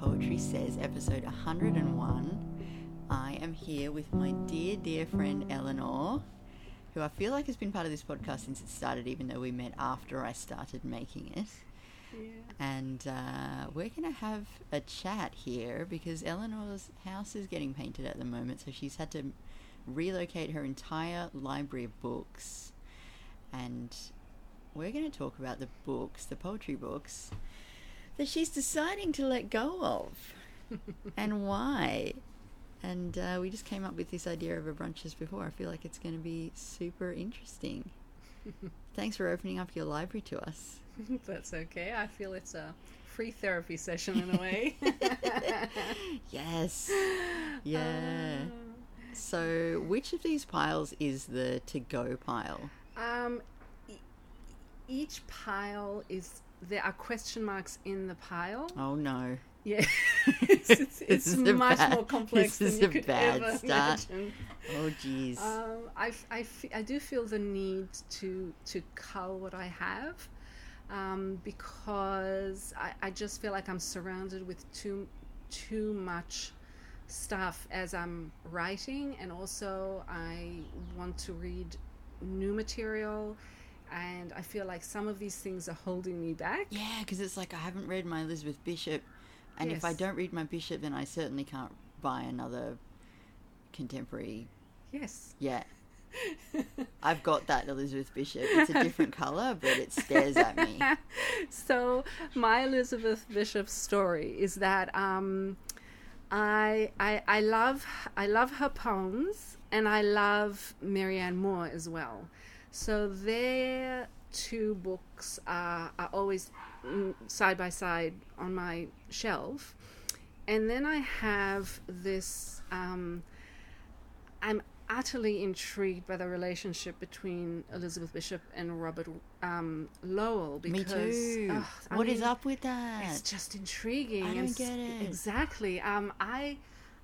Poetry Says, episode 101. I am here with my dear, dear friend Eleanor, who I feel like has been part of this podcast since it started, even though we met after I started making it. Yeah. And uh, we're going to have a chat here because Eleanor's house is getting painted at the moment, so she's had to relocate her entire library of books. And we're going to talk about the books, the poetry books, that she's deciding to let go of and why. And uh, we just came up with this idea over brunches before. I feel like it's going to be super interesting. Thanks for opening up your library to us. That's okay. I feel it's a free therapy session in a way. Yes. Yeah. Uh, So, which of these piles is the to go pile? Um, e- each pile is there are question marks in the pile. Oh no. Yeah, it's, it's, it's much bad- more complex than you could bad ever start. imagine. Oh jeez. Um, I, f- I, f- I do feel the need to to cull what I have um, because I, I just feel like I'm surrounded with too too much stuff as I'm writing, and also I want to read new material, and I feel like some of these things are holding me back. yeah, because it's like I haven't read my Elizabeth Bishop, and if I don't read my Bishop, then I certainly can't buy another contemporary. Yes. Yeah, I've got that Elizabeth Bishop. It's a different color, but it stares at me. so my Elizabeth Bishop story is that um, I, I I love I love her poems and I love Marianne Moore as well. So their two books are, are always mm, side by side on my shelf, and then I have this. Um, I'm utterly intrigued by the relationship between Elizabeth Bishop and Robert um, Lowell Me because I What is mean, up with that? It's just intriguing. I don't get it. exactly. Um, I,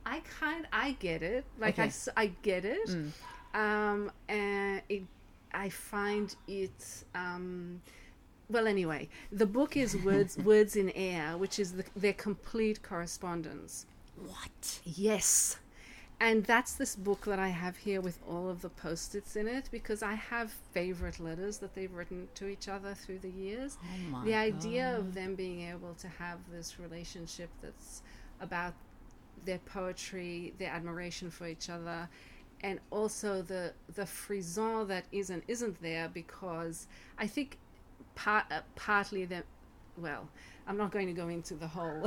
I kind, I get it. Like I Okay. I I, get it. Mm. Um, and it, I find it. Um, well, anyway, the book is words, words in air, which is the, their complete correspondence. What? Yes. And that's this book that I have here with all of the post its in it because I have favorite letters that they've written to each other through the years. Oh my the idea of them being able to have this relationship that's about their poetry, their admiration for each other, and also the the frisson that is and isn't there because I think part uh, partly that well I'm not going to go into the whole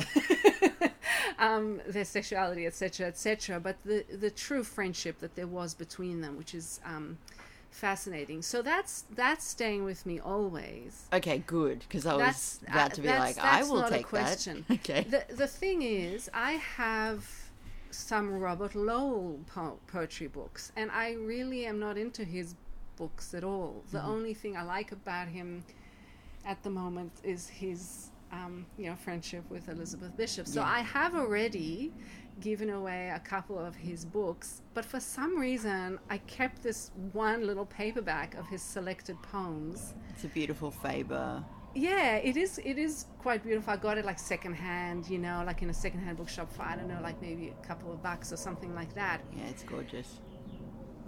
um, their sexuality etc etc but the the true friendship that there was between them which is um, fascinating so that's that's staying with me always Okay, good. Because I was That's- about uh, to be like, I will not a take question. that. Okay. the the thing is, I have some Robert Lowell po- poetry books, and I really am not into his books at all. The only thing I like about him at the moment is his, um, you know, friendship with Elizabeth Bishop. So Yeah. I have already given away a couple of his books, but for some reason I kept this one little paperback of his selected poems. It's a beautiful Faber. Yeah, it is. It is quite beautiful. I got it like secondhand, you know, like in a secondhand bookshop for I don't know, like maybe a couple of bucks or something like that. Yeah, it's gorgeous.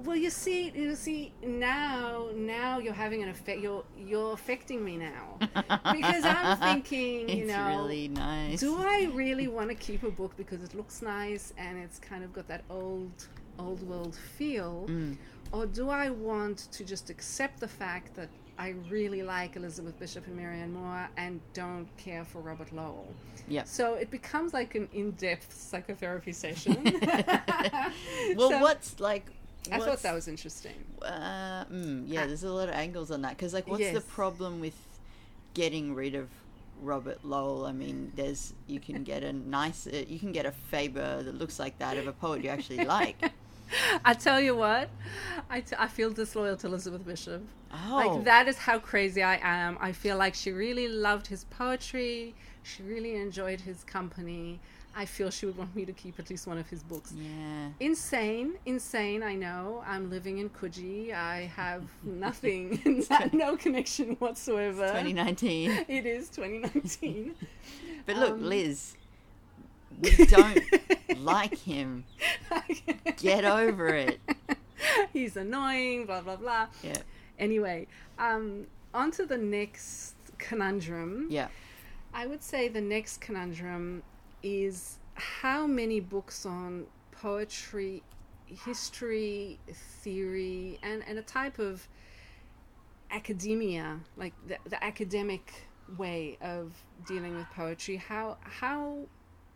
Well, you see, you see now, now you're having an effect. You're you're affecting me now because I'm thinking, you it's know, really nice. do I really want to keep a book because it looks nice and it's kind of got that old old world feel, Mm. or do I want to just accept the fact that I really like Elizabeth Bishop and Marianne Moore and don't care for Robert Lowell? Yep. So it becomes like an in-depth psychotherapy session. Well, So, what's like? I thought that was interesting. Uh, mm, yeah, there's a lot of angles on that because, like, what's the problem with getting rid of Robert Lowell? I mean, there's you can get a nice, uh, you can get a Faber that looks like that of a poet you actually like. I tell you what, I, t- I feel disloyal to Elizabeth Bishop. Oh, Like that is how crazy I am. I feel like she really loved his poetry. She really enjoyed his company. I feel she would want me to keep at least one of his books. Yeah. Insane, insane. I know. I'm living in Coogee. I have nothing, no, no connection whatsoever. 2019. It is 2019. But look, Um, Liz, We don't like him. Get over it. He's annoying, blah, blah, blah. Yeah. Anyway, um, on to the next conundrum. Yeah. I would say the next conundrum is how many books on poetry, history, theory, and, and a type of academia, like the, the academic way of dealing with poetry, how how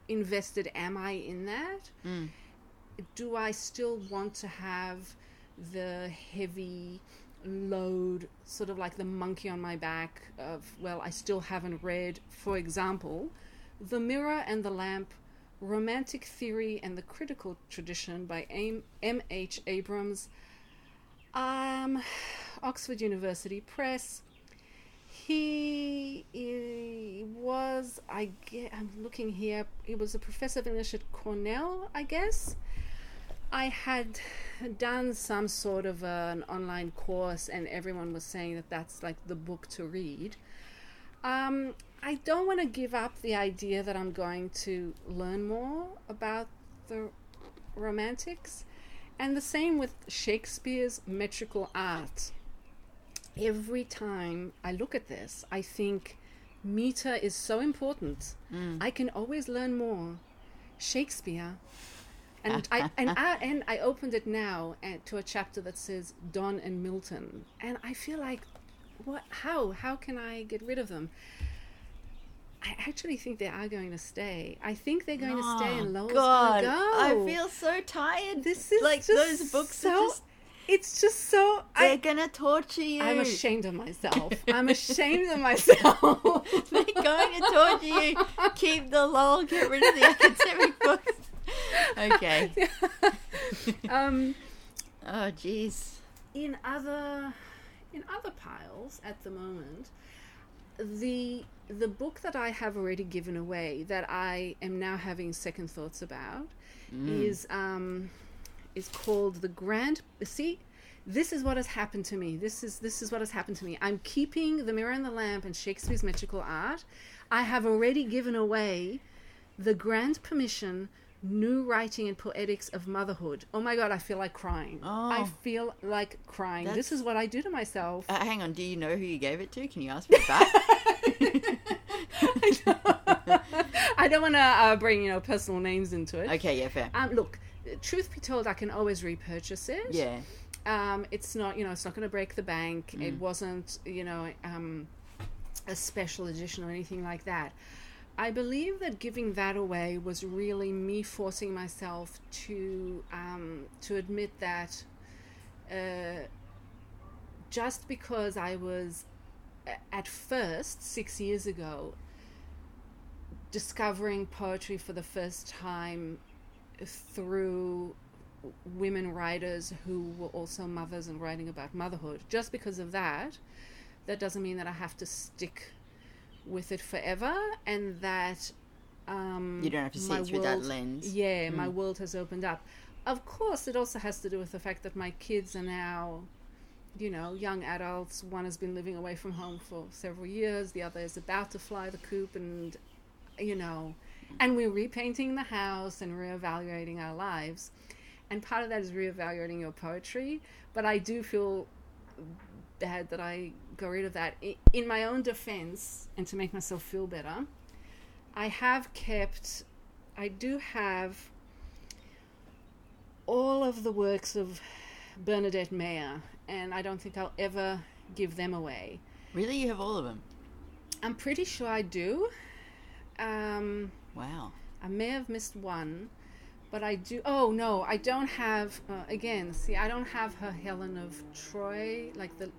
invested am I in that? Mm. Do I still want to have the heavy load, sort of like the monkey on my back of, well, I still haven't read, for example, The Mirror and the Lamp, Romantic Theory and the Critical Tradition by M.H. Abrams, um, Oxford University Press. He, he was, I get, I'm looking here, he was a professor of English at Cornell, I guess. I had done some sort of an online course, and everyone was saying that that's like the book to read. Um, I don't want to give up the idea that I'm going to learn more about the Romantics, and the same with Shakespeare's metrical art. Every time I look at this, I think meter is so important. Mm. I can always learn more. Shakespeare and I and I and I opened it now and, to a chapter that says Donne and Milton, and I feel like, what? How? How can I get rid of them? I actually think they are going to stay. I think they're going to stay, ah, and Lowell's Oh, God, going to I feel so tired. this is like those books so. are just it's just so. they're I, gonna torture you. I'm ashamed of myself. I'm ashamed of myself. They're going to torture you. Keep the lull. Get rid of the academic books. Okay. um, Oh, jeez. in other in other piles at the moment the the book that I have already given away that I am now having second thoughts about is um is called the Grand see this is what has happened to me this is this is what has happened to me I'm keeping the mirror and the lamp and Shakespeare's metrical art I have already given away the grand permission new writing and poetics of motherhood oh my god i feel like crying i Oh. feel like crying this is what i do to myself Uh, hang on. Do you know who you gave it to? Can you ask me back? i don't want to uh, bring you know personal names into it okay. Yeah. Fair. um, look truth be told i can always repurchase it Yeah. um, it's not you know it's not going to break the bank it Mm. wasn't you know um, a special edition or anything like that i believe that giving that away was really me forcing myself to um, to admit that uh, just because i was at first six years ago discovering poetry for the first time through women writers who were also mothers and writing about motherhood. Just because of that, that doesn't mean that I have to stick with it forever and that um, You don't have to see it through that lens. Yeah, my world has opened up. Of course, it also has to do with the fact that my kids are now, you know, young adults. One has been living away from home for several years. The other is about to fly the coop, and you know, and we're repainting the house and reevaluating our lives. And part of that is reevaluating your poetry. But I do feel bad that I got rid of that. In my own defense, and to make myself feel better, I have kept, I do have all of the works of Bernadette Mayer, and I don't think I'll ever give them away. Really, you have all of them. I'm pretty sure I do. Um, Wow. I may have missed one, but I do. Oh no, I don't have. Uh, again, see, I don't have her Helen of Troy, like the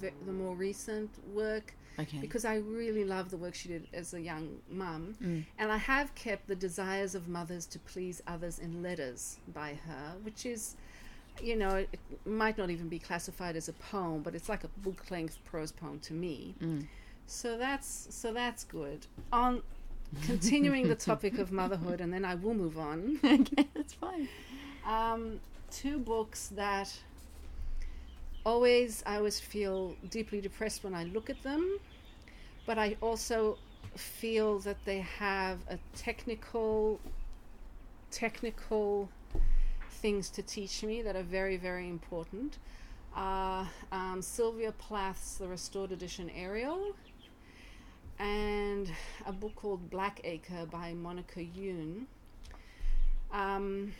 the, the more recent work, Okay. because I really love the work she did as a young mum, and I have kept the Desires of Mothers to Please Others in Letters by her, which is. You know, it might not even be classified as a poem, but it's like a book-length prose poem to me. So that's so that's good. On continuing the topic of motherhood, and then I will move on. okay, that's fine. Um, two books that always I always feel deeply depressed when I look at them, but I also feel that they have a technical technical things to teach me that are very very important uh, um, Sylvia Plath's The Restored Edition Ariel and a book called Blackacre by Monica Youn. Um,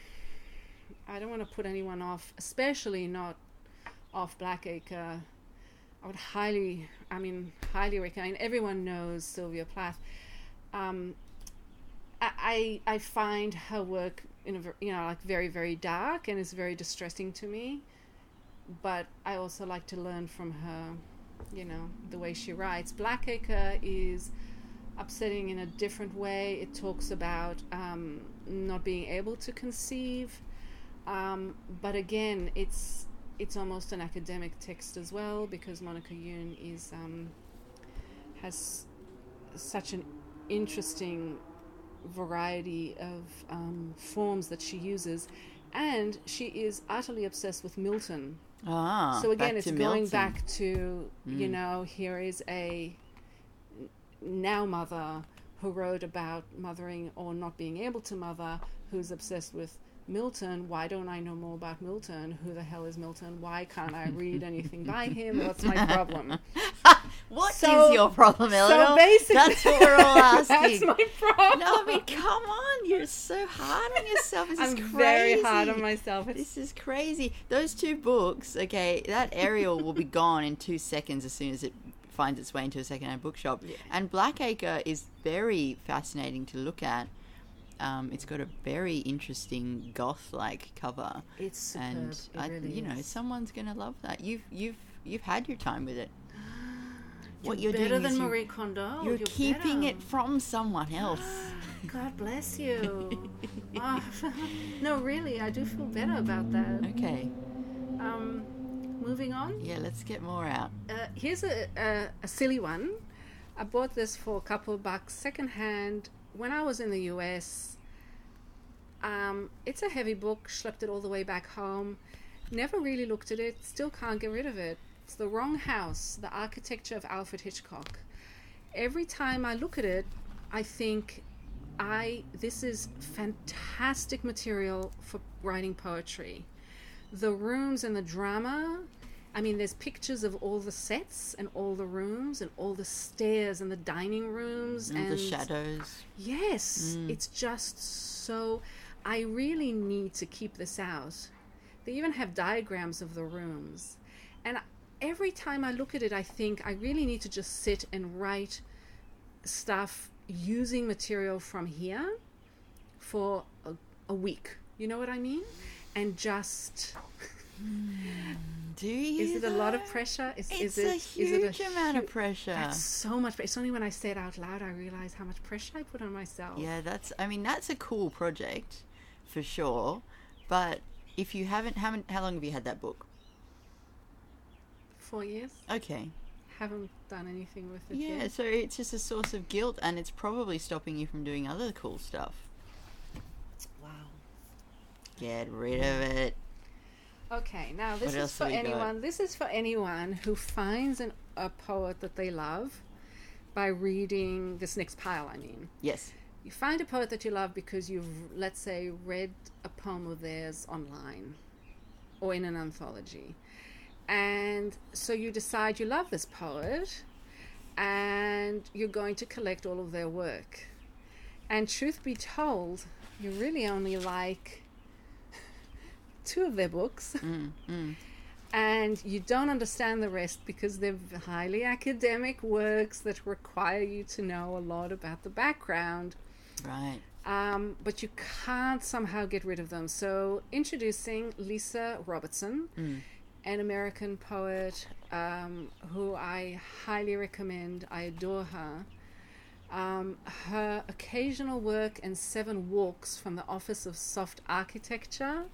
I don't want to put anyone off, especially not off Blackacre. I would highly, I mean, highly recommend. Everyone knows Sylvia Plath. Um, I, I find her work in a you know like very very dark and it's very distressing to me. But I also like to learn from her, you know, the way she writes. Blackacre is upsetting in a different way. It talks about um, not being able to conceive, um, but again, it's it's almost an academic text as well because Monica Youn is um, has such an interesting variety of um, forms that she uses, and she is utterly obsessed with Milton. Ah, so again, it's going Milton. back to you Mm. know here is a now mother who wrote about mothering or not being able to mother, who's obsessed with Milton. Why don't I know more about Milton? Who the hell is Milton? Why can't I read anything by him? What's my problem? What is So- your problem, Eleanor? so basically, that's what we're all asking. that's my problem. no, I mean, come on, you're so hard on yourself. This I'm is crazy. very hard on myself. It's This is crazy. Those two books, okay, that Ariel will be gone in two seconds as soon as it finds its way into a secondhand bookshop. Yeah. And Blackacre is very fascinating to look at. Um, it's got a very interesting goth-like cover, it's superb. and it I, really you know, is. someone's gonna love that. You've you've you've had your time with it. What you're you're better doing than is you're- Marie Kondo. You're, keeping better. it from someone else. God bless you. Oh, no, really, I do feel better about that. Okay, Um, moving on. yeah, let's get more out. Uh, here's a, a, a silly one. I bought this for a couple of bucks secondhand when I was in the US. Um, it's a heavy book, schlepped it all the way back home. Never really looked at it, still can't get rid of it. It's The Wrong House, The Architecture of Alfred Hitchcock. Every time I look at it, I think I this is fantastic material for writing poetry. The rooms and the drama I mean, there's pictures of all the sets and all the rooms and all the stairs and the dining rooms And and the shadows. Yes, Mm. it's just so. I really need to keep this out. They even have diagrams of the rooms. And every time I look at it, I think I really need to just sit and write stuff using material from here for a, a week. You know what I mean? And just. Do you? Is it a lot of pressure? Is, It's is it, a is huge it a amount of pressure. That's so much. It's only when I say it out loud I realize how much pressure I put on myself. Yeah, that's. I mean, that's a cool project, for sure. But if you haven't, haven't, how long have you had that book? Four years. Okay. Haven't done anything with it Yeah, yet. so it's just a source of guilt, and it's probably stopping you from doing other cool stuff. Wow. Get rid of it. Okay, now this What is for we got? anyone. This is for anyone who finds an, a poet that they love by reading this next pile. I mean, Yes. you find a poet that you love because you've, let's say, read a poem of theirs online or in an anthology, and so you decide you love this poet, and you're going to collect all of their work. And truth be told, you really only like two of their books Mm, mm. and you don't understand the rest because they're highly academic works that require you to know a lot about the background Right. um, but you can't somehow get rid of them so introducing lisa robertson Mm. An american poet um, who i highly recommend i adore her um, her occasional work and seven walks from the office of soft architecture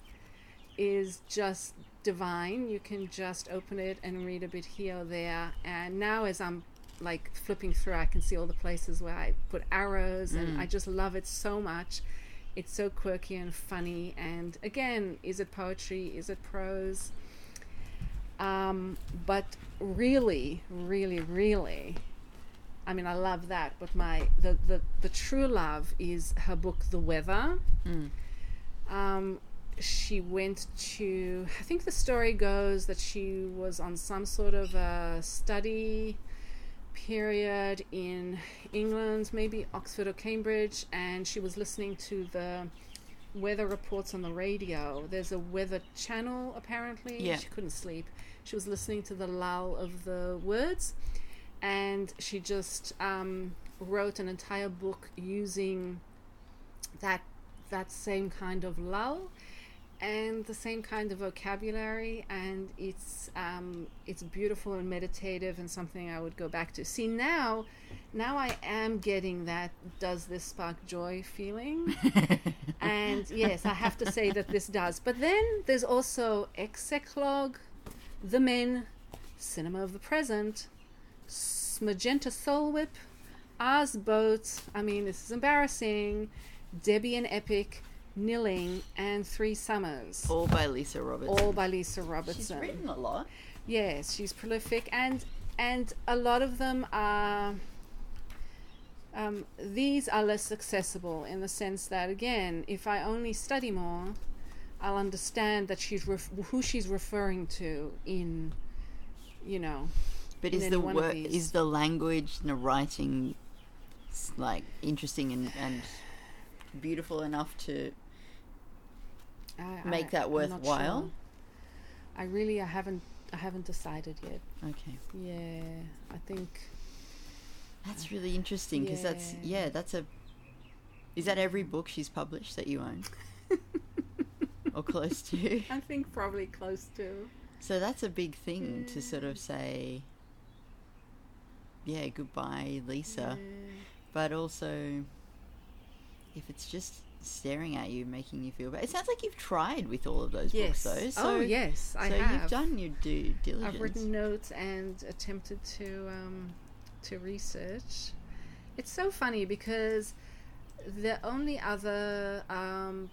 is just divine. You can just open it and read a bit here or there. And now, as I'm like flipping through, I can see all the places where I put arrows, and I just love it so much. It's so quirky and funny. And again, is it poetry? Is it prose? Um, but really, really, really, I mean, I love that, but my the the, the true love is her book, The Weather. Mm. Um, she went to. I think the story goes that she was on some sort of a study period in England, maybe Oxford or Cambridge, and she was listening to the weather reports on the radio. There's a weather channel apparently. Yeah. She couldn't sleep. She was listening to the lull of the words, and she just um, wrote an entire book using that that same kind of lull and the same kind of vocabulary and it's um, it's beautiful and meditative and something I would go back to. See now now I am getting that does this spark joy feeling and yes I have to say that this does. But then there's also XEclogue, The Men, Cinema of the Present, Magenta Soul Whip, R's Boat, I mean this is embarrassing, Debbie and Epic, Nilling, and Three Summers. All by Lisa Robertson. All by Lisa Robertson. She's written a lot. Yes, she's prolific, and and a lot of them are. Um, these are less accessible in the sense that, again, if I only study more, I'll understand that she's ref- who she's referring to in, you know, But is the work is the language and the writing like interesting and, and beautiful enough to I, Make I- that worthwhile? sure. I really, I haven't, I haven't decided yet. okay Yeah, I think that's really interesting because that's Yeah. yeah that's a is that every book she's published that you own or close to I think probably close to. so that's a big thing to sort of say yeah goodbye Lisa but also if it's just staring at you making you feel bad it sounds like you've tried with all of those Yes. books though so oh yes, I so have. you've done your due diligence I've written notes and attempted to um, to research. It's so funny because the only other um,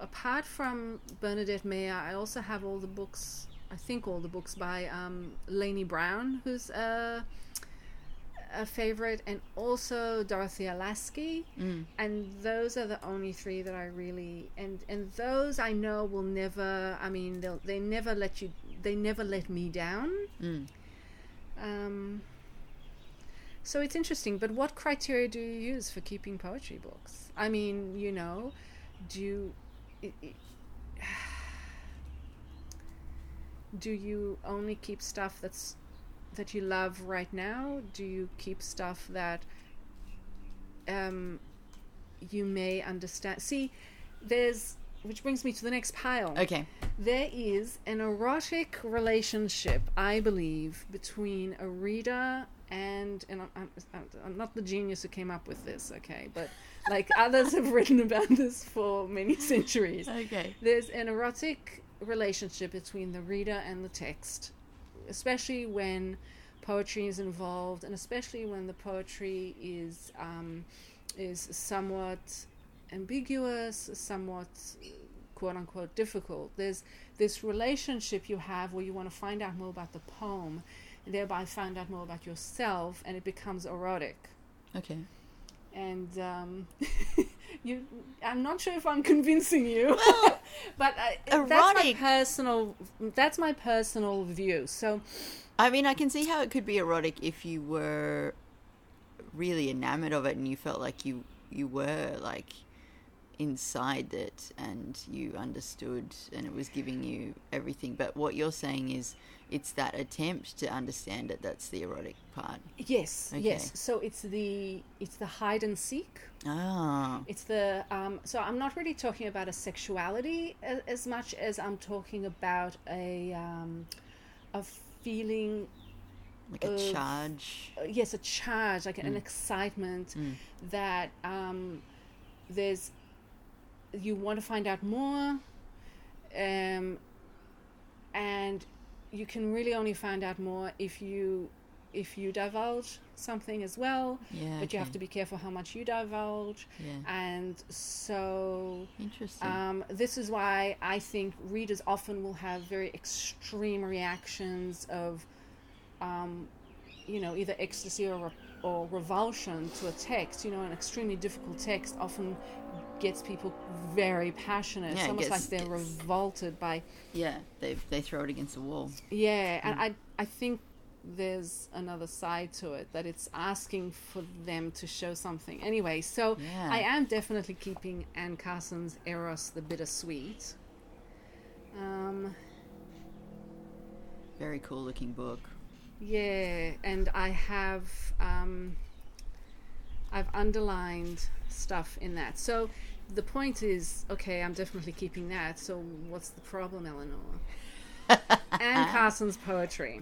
apart from Bernadette Mayer, I also have all the books. I think all the books by um, Laynie Browne, who's a, a favorite, and also Dorothea Lasky Mm. and those are the only three that I really and and those I know will never. I mean, they'll they never let you. They never let me down. Mm. Um, so it's interesting. But what criteria do you use for keeping poetry books? I mean, you know, do you. do you only keep stuff that's that you love right now? Do you keep stuff that um, you may understand? See, there's which brings me to the next pile. okay There is an erotic relationship, I believe, between a reader and and I'm, I'm, I'm not the genius who came up with this, okay, but like others have written about this for many centuries. okay There's an erotic relationship between the reader and the text, especially when poetry is involved, and especially when the poetry is um, is somewhat ambiguous, somewhat quote unquote difficult. There's this relationship you have where you want to find out more about the poem, and thereby find out more about yourself, and it becomes erotic okay and um, you i'm not sure if i'm convincing you but uh, that's my personal that's my personal view. So I mean, I can see how it could be erotic if you were really enamored of it and you felt like you you were like inside it and you understood and it was giving you everything. But what you're saying is it's that attempt to understand it that's the erotic part. yes Okay. yes so it's the it's the hide and seek Ah, it's the um, so i'm not really talking about a sexuality as, as much as i'm talking about a um, a feeling like a Of- charge. uh, yes, a charge, like an excitement Mm. that um, there's you want to find out more, um, and you can really only find out more if you if you divulge something as well. Yeah, But you have to be careful how much you divulge, Yeah, and so interesting. um, this is why I think readers often will have very extreme reactions of, um, you know, either ecstasy or or revulsion to a text, you know, an extremely difficult text often gets people very passionate. Yeah, it's almost gets- like they're gets- revolted by Yeah, they they throw it against the wall. yeah, and Mm. I I think there's another side to it that it's asking for them to show something. Anyway, so Yeah. I am definitely keeping Anne Carson's Eros the Bittersweet. Um, Very cool looking book. yeah, and I have um, I've underlined stuff in that. So the point is, okay, I'm definitely keeping that. So what's the problem, Eleanor? Anne Carson's poetry.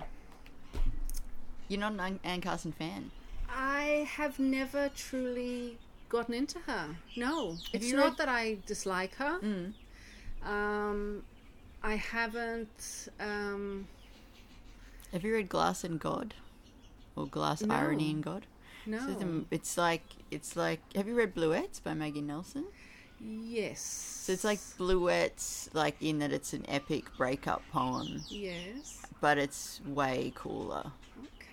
You're not an Ann- Anne Carson fan. I have never truly gotten into her. No, it's not read- that I dislike her. Mm. Um, I haven't. Um, Have you read Glass and God? Or Glass No. Irony and God? No. So the- it's like it's like have you read Bluets by Maggie Nelson? yes. So it's like Bluets, like in that it's an epic breakup poem, Yes. but it's way cooler.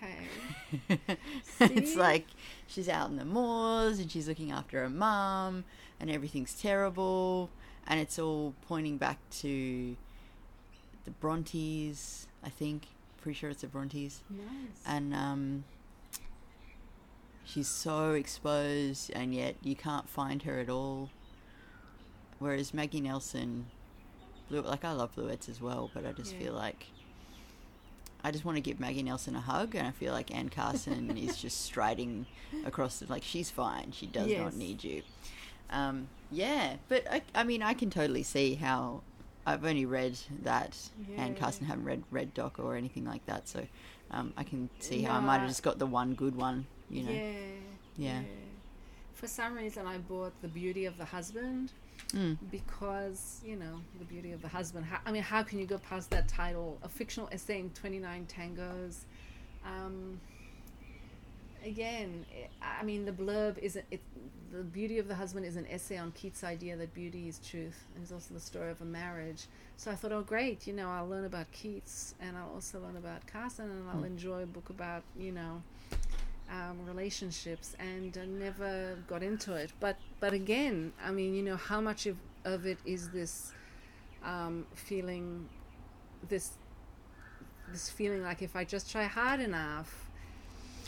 Okay. it's like she's out in the moors and she's looking after her mum and everything's terrible and it's all pointing back to the Brontes, I think. Pretty sure it's the Brontes. Nice. And um she's so exposed and yet you can't find her at all. Whereas Maggie Nelson Blue like I love Bluets as well, but I just Yeah. feel like I just want to give Maggie Nelson a hug, and I feel like Anne Carson is just striding across the like she's fine. She does Yes. not need you. Um, yeah, but I, I mean, I can totally see how. I've only read that, Anne Carson haven't read Red Doc or anything like that, so um, I can see how I might have just got the one good one. You know, Yeah. Yeah. For some reason, I bought The Beauty of the Husband Mm. because, you know, The Beauty of the Husband. How, I mean, how can you go past that title? A fictional essay in 29 tangos. Um, again, I- I mean, the blurb is it. The beauty of the husband is an essay on Keats' idea that beauty is truth, and it's also the story of a marriage. So I thought, oh, great, you know, I'll learn about Keats, and I'll also learn about Carson, and I'll Mm. enjoy a book about, you know, um, relationships, and never got into it. But but again, I mean, you know, how much of of it is this um, feeling, this this feeling like if I just try hard enough,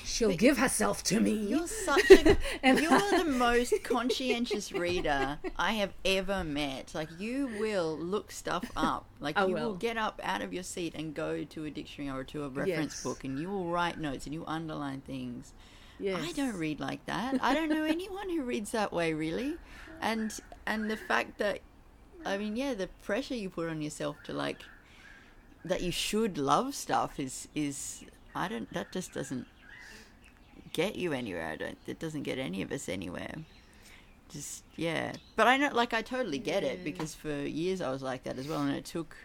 she'll But- give herself to me. You're such a And- you're the most conscientious reader I have ever met. Like you will look stuff up. Like I you will will. get up out of your seat and go to a dictionary or to a reference Yes. book and you will write notes and you underline things. Yes. I don't read like that. I don't know anyone who reads that way really. And and the fact that I mean, yeah, the pressure you put on yourself to like that you should love stuff is is I don't that just doesn't get you anywhere. I don't it doesn't get any of us anywhere. Just yeah. But I know like I totally get it because for years I was like that as well and it took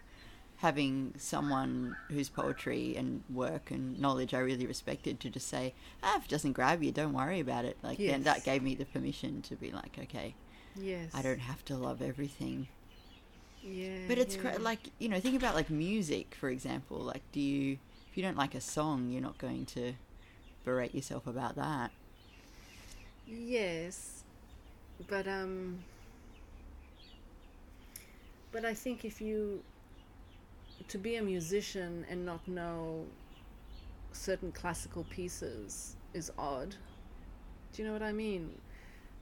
having someone whose poetry and work and knowledge I really respected to just say, ah, if it doesn't grab you, don't worry about it. Like, then that gave me the permission to be like, okay, Yes. I don't have to love everything. Yeah. But it's yeah. cra- like, you know, think about like music, for example. Like, do you, if you don't like a song, you're not going to berate yourself about that. Yes, but um, but I think if you to be a musician and not know certain classical pieces is odd. Do you know what I mean?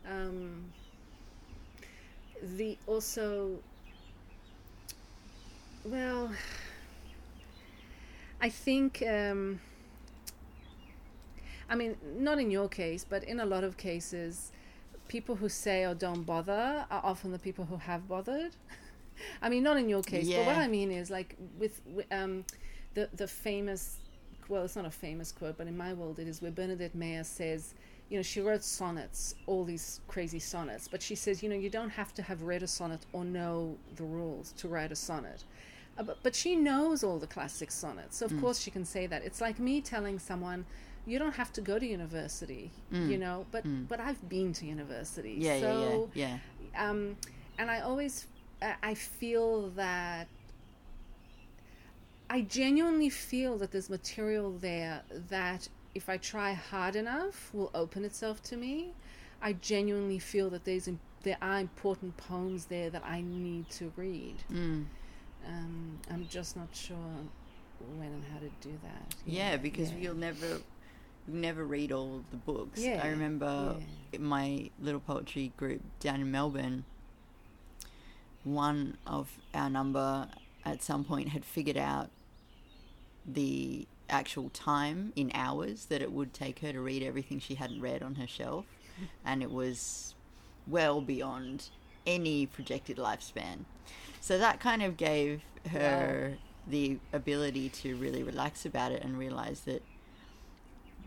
Um, the also, well, I think. Um, I mean, not in your case, but in a lot of cases, people who say or don't bother are often the people who have bothered. I mean, not in your case, but what I mean is like with, um, the the famous, well, it's not a famous quote, but in my world it is where Bernadette Mayer says, you know, she wrote sonnets, all these crazy sonnets, but she says, you know, you don't have to have read a sonnet or know the rules to write a sonnet. Uh, but, but she knows all the classic sonnets, so of course she can say that. It's like me telling someone, you don't have to go to university, you know, but but I've been to university, Yeah, so yeah, yeah, um, and I always I- I feel that I genuinely feel that there's material there that if I try hard enough, will open itself to me. I genuinely feel that there's there are important poems there that I need to read. Mm. Um, I'm just not sure when and how to do that. Yeah, because yeah. you'll never you'll never read all the books. Yeah, I remember yeah. my little poetry group down in Melbourne, one of our number at some point had figured out the actual time in hours that it would take her to read everything she hadn't read on her shelf, and it was well beyond any projected lifespan. So that kind of gave her the ability to really relax about it and realize that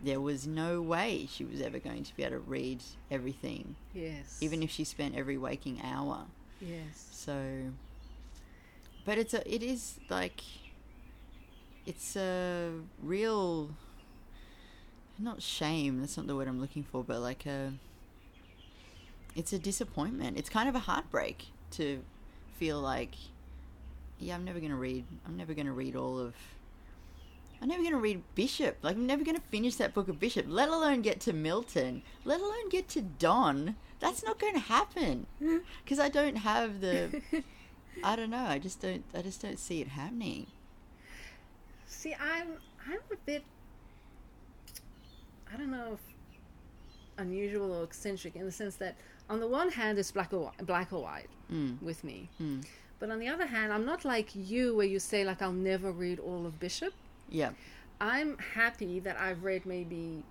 there was no way she was ever going to be able to read everything, Yes. even if she spent every waking hour. yes. So, but it's a, it is like, it's a real, not shame. That's not the word I'm looking for, but like a, it's a disappointment. It's kind of a heartbreak to feel like, yeah, I'm never gonna read. I'm never gonna read all of. I'm never gonna read Bishop. Like I'm never gonna finish that book of Bishop. Let alone get to Milton. Let alone get to Donne. That's not going to happen because I don't have the. I don't know. I just don't. I just don't see it happening. See, I'm I'm a bit I don't know if unusual or eccentric in the sense that on the one hand it's black or white, black or white Mm. with me. Mm. But on the other hand, I'm not like you where you say like I'll never read all of Bishop. Yeah. I'm happy that I've read maybe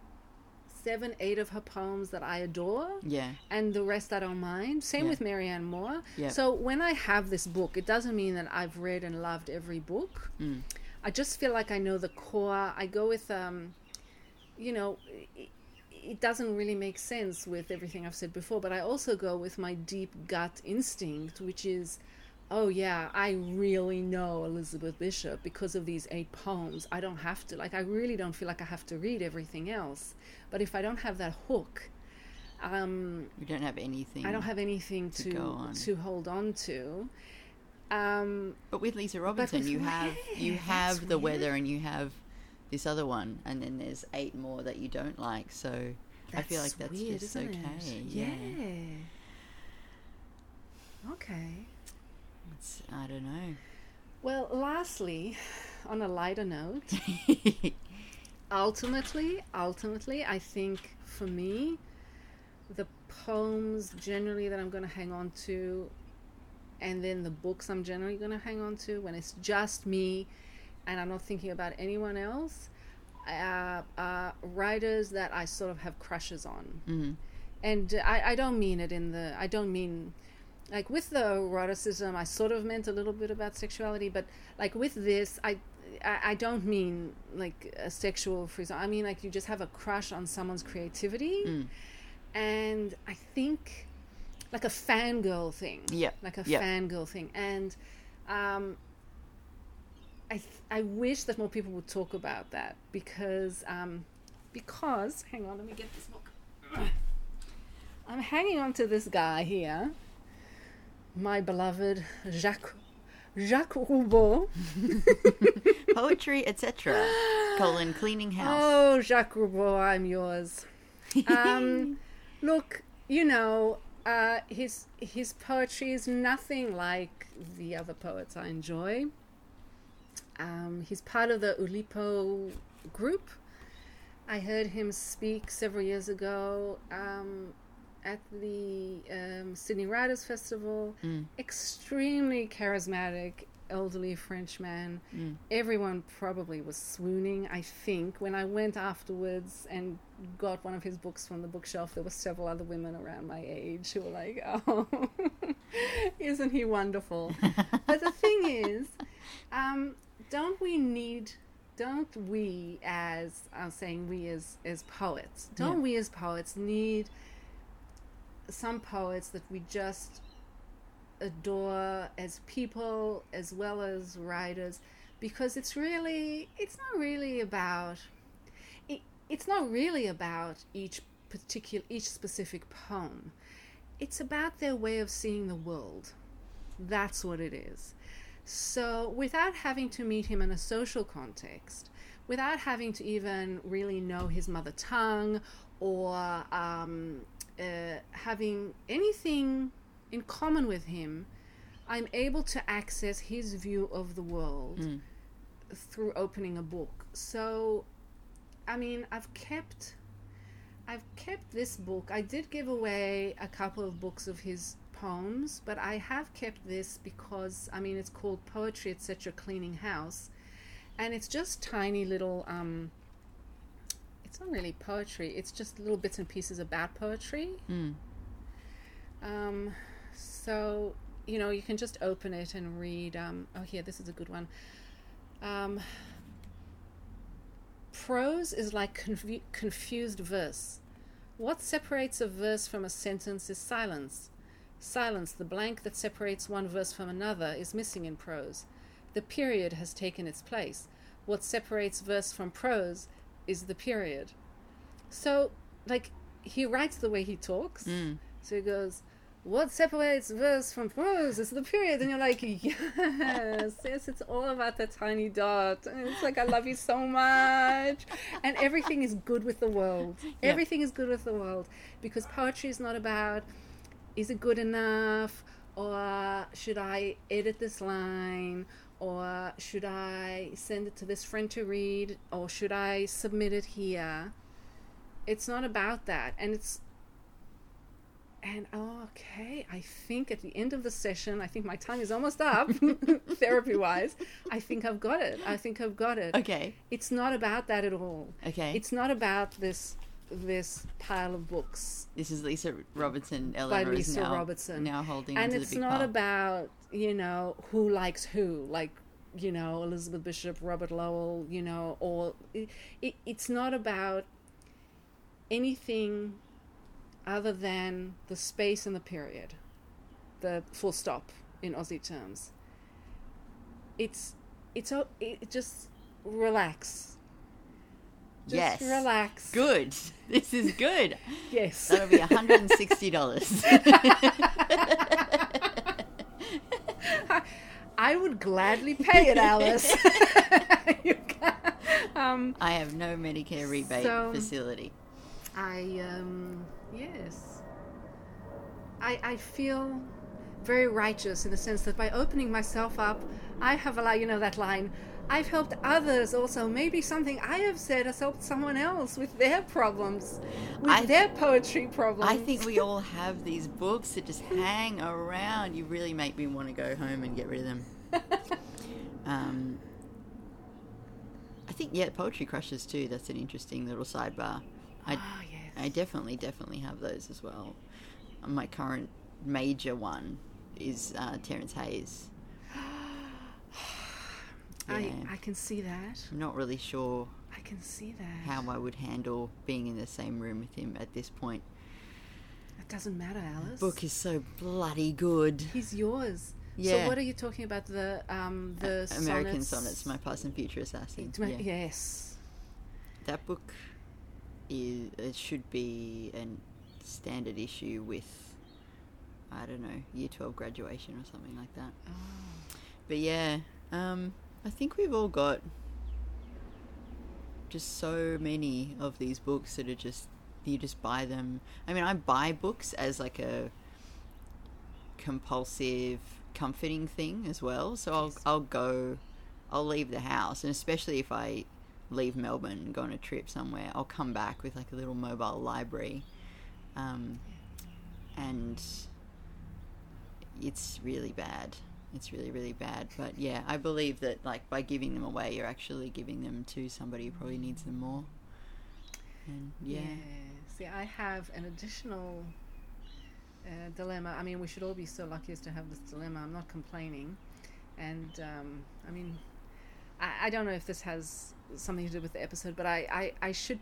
seven, eight of her poems that I adore, Yeah. and the rest I don't mind. Same Yeah. with Marianne Moore. Yeah. So when I have this book, it doesn't mean that I've read and loved every book. Mm. I just feel like I know the core. I go with, um, you know, it, it doesn't really make sense with everything I've said before, but I also go with my deep gut instinct, which is, oh yeah, I really know Elizabeth Bishop because of these eight poems. I don't have to, like, I really don't feel like I have to read everything else. But if I don't have that hook, um, We don't have anything. I don't have anything to to go on. to hold on to. Um, But with Lisa Robinson, with you have you have that's the weird. weather, and you have this other one, and then there's eight more that you don't like. So I feel like that's weird, just okay. It? Yeah. Okay. It's, I don't know. Well, lastly, on a lighter note, ultimately, ultimately, I think for me, the poems generally that I'm going to hang on to, and then the books I'm generally going to hang on to when it's just me and I'm not thinking about anyone else, uh, are writers that I sort of have crushes on. hmm and I, I don't mean it in the I don't mean like with the eroticism I sort of meant a little bit about sexuality but like with this I I, I don't mean like a sexual freeze I mean like you just have a crush on someone's creativity Mm. and I think like a fangirl thing Yeah. like a Yeah. fangirl thing and um I th- I wish that more people would talk about that because um because hang on let me get this book I'm hanging on to this guy here my beloved Jacques Jacques Roubaud Poetry, etc. Colon cleaning house. oh Jacques Roubaud I'm yours um, look, you know, uh, his his poetry is nothing like the other poets I enjoy. Um, he's part of the Oulipo group. I heard him speak several years ago um, at the um, Sydney Writers Festival. Mm. Extremely charismatic, elderly Frenchman Mm. everyone probably was swooning i think when i went afterwards and got one of his books from the bookshelf there were several other women around my age who were like oh isn't he wonderful but the thing is um, don't we need don't we as i'm saying we as as poets don't Yeah. we as poets need some poets that we just adore as people as well as writers because it's really it's not really about it, it's not really about each particular each specific poem. It's about their way of seeing the world. That's what it is. So without having to meet him in a social context without having to even really know his mother tongue or um, uh, having anything in common with him, I'm able to access his view of the world Mm. through opening a book. So, I mean, I've kept. I've kept this book. I did give away a couple of books of his poems, but I have kept this because I mean it's called Poetry at Such a Cleaning House, and it's just tiny little. Um, it's not really poetry. It's just little bits and pieces about poetry. Mm. Um, so you know you can just open it and read. Um, oh, here, this is a good one. Um, prose is like confu- confused verse. What separates a verse from a sentence is silence. Silence, the blank that separates one verse from another, is missing in prose. The period has taken its place. What separates verse from prose is the period. So, like, he writes the way he talks. Mm. So he goes, What separates verse from prose is the period. And you're like, Yes, yes, it's all about that tiny dot. And it's like, I love you so much. And everything is good with the world. Yeah. Everything is good with the world. Because poetry is not about, is it good enough? Or should I edit this line? Or should I send it to this friend to read? Or should I submit it here? It's not about that. And it's and oh, okay, I think at the end of the session, I think my time is almost up, therapy wise. I think I've got it. I think I've got it. Okay. It's not about that at all. Okay. It's not about this this pile of books, this is Lisa Robertson. Eleanor is Lisa now, Robertson. now holding and it's not pile. about you know who likes who, like you know Elizabeth Bishop, Robert Lowell, you know, or it, it, it's not about anything other than the space and the period, the full stop in Aussie terms. It's it's it just relax. Just yes. relax. Good. This is good. Yes. That'll be $160. I would gladly pay it, Alice. Um, I have no Medicare rebate So- facility. I um, yes. I I feel very righteous in the sense that by opening myself up, I have allowed you know that line. I've helped others also. Maybe something I have said has helped someone else with their problems, with I- their poetry problems. I think we all have these books that just hang around. You really make me want to go home and get rid of them. Um, I think yeah, poetry crushes too. That's an interesting little sidebar. I Oh yes. I definitely definitely have those as well. My current major one is uh, Terrance Hayes. I, I can see that. I'm not really sure I can see that. how I would handle being in the same room with him at this point. It doesn't matter, Alice. Book is so bloody good. He's yours. Yeah. So what are you talking about? The um the American sonnets? Sonnets, My Past and Future Assassin. My- Yeah. Yes. That book is it should be a standard issue with I don't know year twelve graduation or something like that. Oh. But yeah, um, I think we've all got just so many of these books that are just you just buy them. I mean, I buy books as like a compulsive comforting thing as well. So I'll Yes. I'll go, I'll leave the house, and especially if I leave Melbourne and go on a trip somewhere, I'll come back with like a little mobile library, um, and it's really bad. It's really really bad. But yeah, I believe that like by giving them away, you're actually giving them to somebody who probably needs them more. And yeah, See, I have an additional uh, dilemma. I mean, we should all be so lucky as to have this dilemma. I'm not complaining, and um, I mean, I, I don't know if this has something to do with the episode, but I, I, I should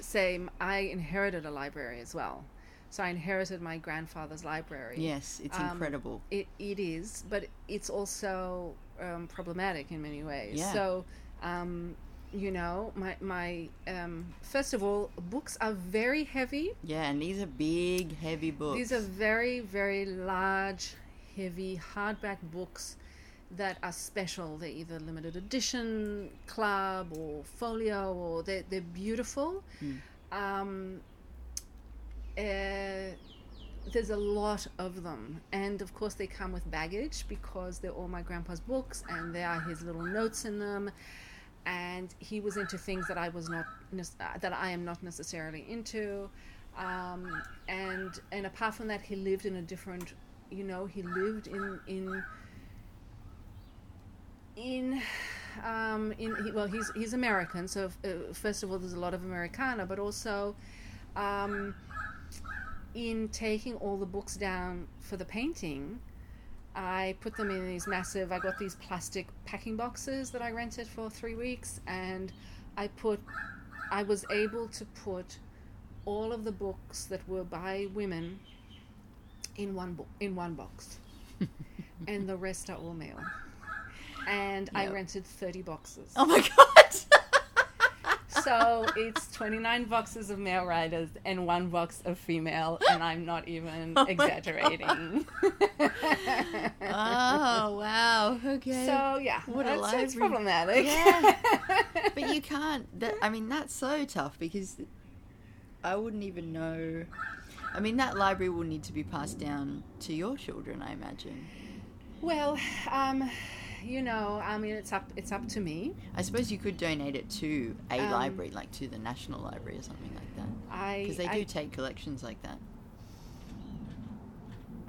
say i inherited a library as well. So I inherited my grandfather's library. yes, it's Um, incredible. It, it is, but it's also um, problematic in many ways. Yeah. So, um, you know, my my um, first of all, books are very heavy. Yeah, and these are big, heavy books. These are very very large, heavy hardback books, that are special. They're either limited edition, club, or folio, or they're, they're beautiful. Um, uh, there's a lot of them, and of course they come with baggage because they're all my grandpa's books, and there are his little notes in them. And he was into things that I was not uh, that I am not necessarily into. Um, and and apart from that, he lived in a different, you know, he lived in in in um, in well he's he's American so uh, first of all there's a lot of Americana but also um, in taking all the books down for the painting I put them in these massive I got these plastic packing boxes that I rented for three weeks and I put I was able to put all of the books that were by women in one book in one box and the rest are all male and I rented 30 boxes. Oh my god! So it's 29 boxes of male writers and one box of female, and I'm not even Oh exaggerating. oh wow. Okay. so yeah, What a that's, it's library. problematic. Yeah. but you can't. That, I mean, that's so tough because I wouldn't even know. I mean, that library will need to be passed down to your children, I imagine. well, um, you know, I mean, it's up it's up to me. I suppose you could donate it to a Um, library, like to the National Library or something like that. I Because they I, do take collections like that.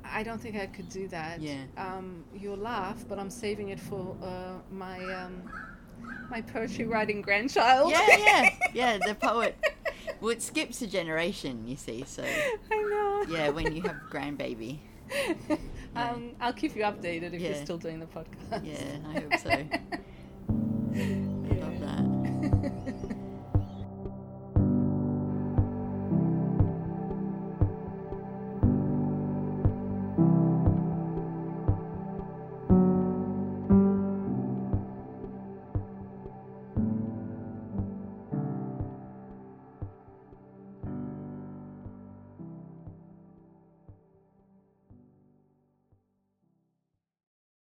I don't think I could do that. Yeah. Um, you'll laugh, but I'm saving it for uh, my um, my poetry writing grandchild. Yeah, yeah, yeah. The poet. Well, it skips a generation, you see. So I know. yeah, when you have grandbaby. um, I'll keep you updated if Yeah. you're still doing the podcast. Yeah, I hope so.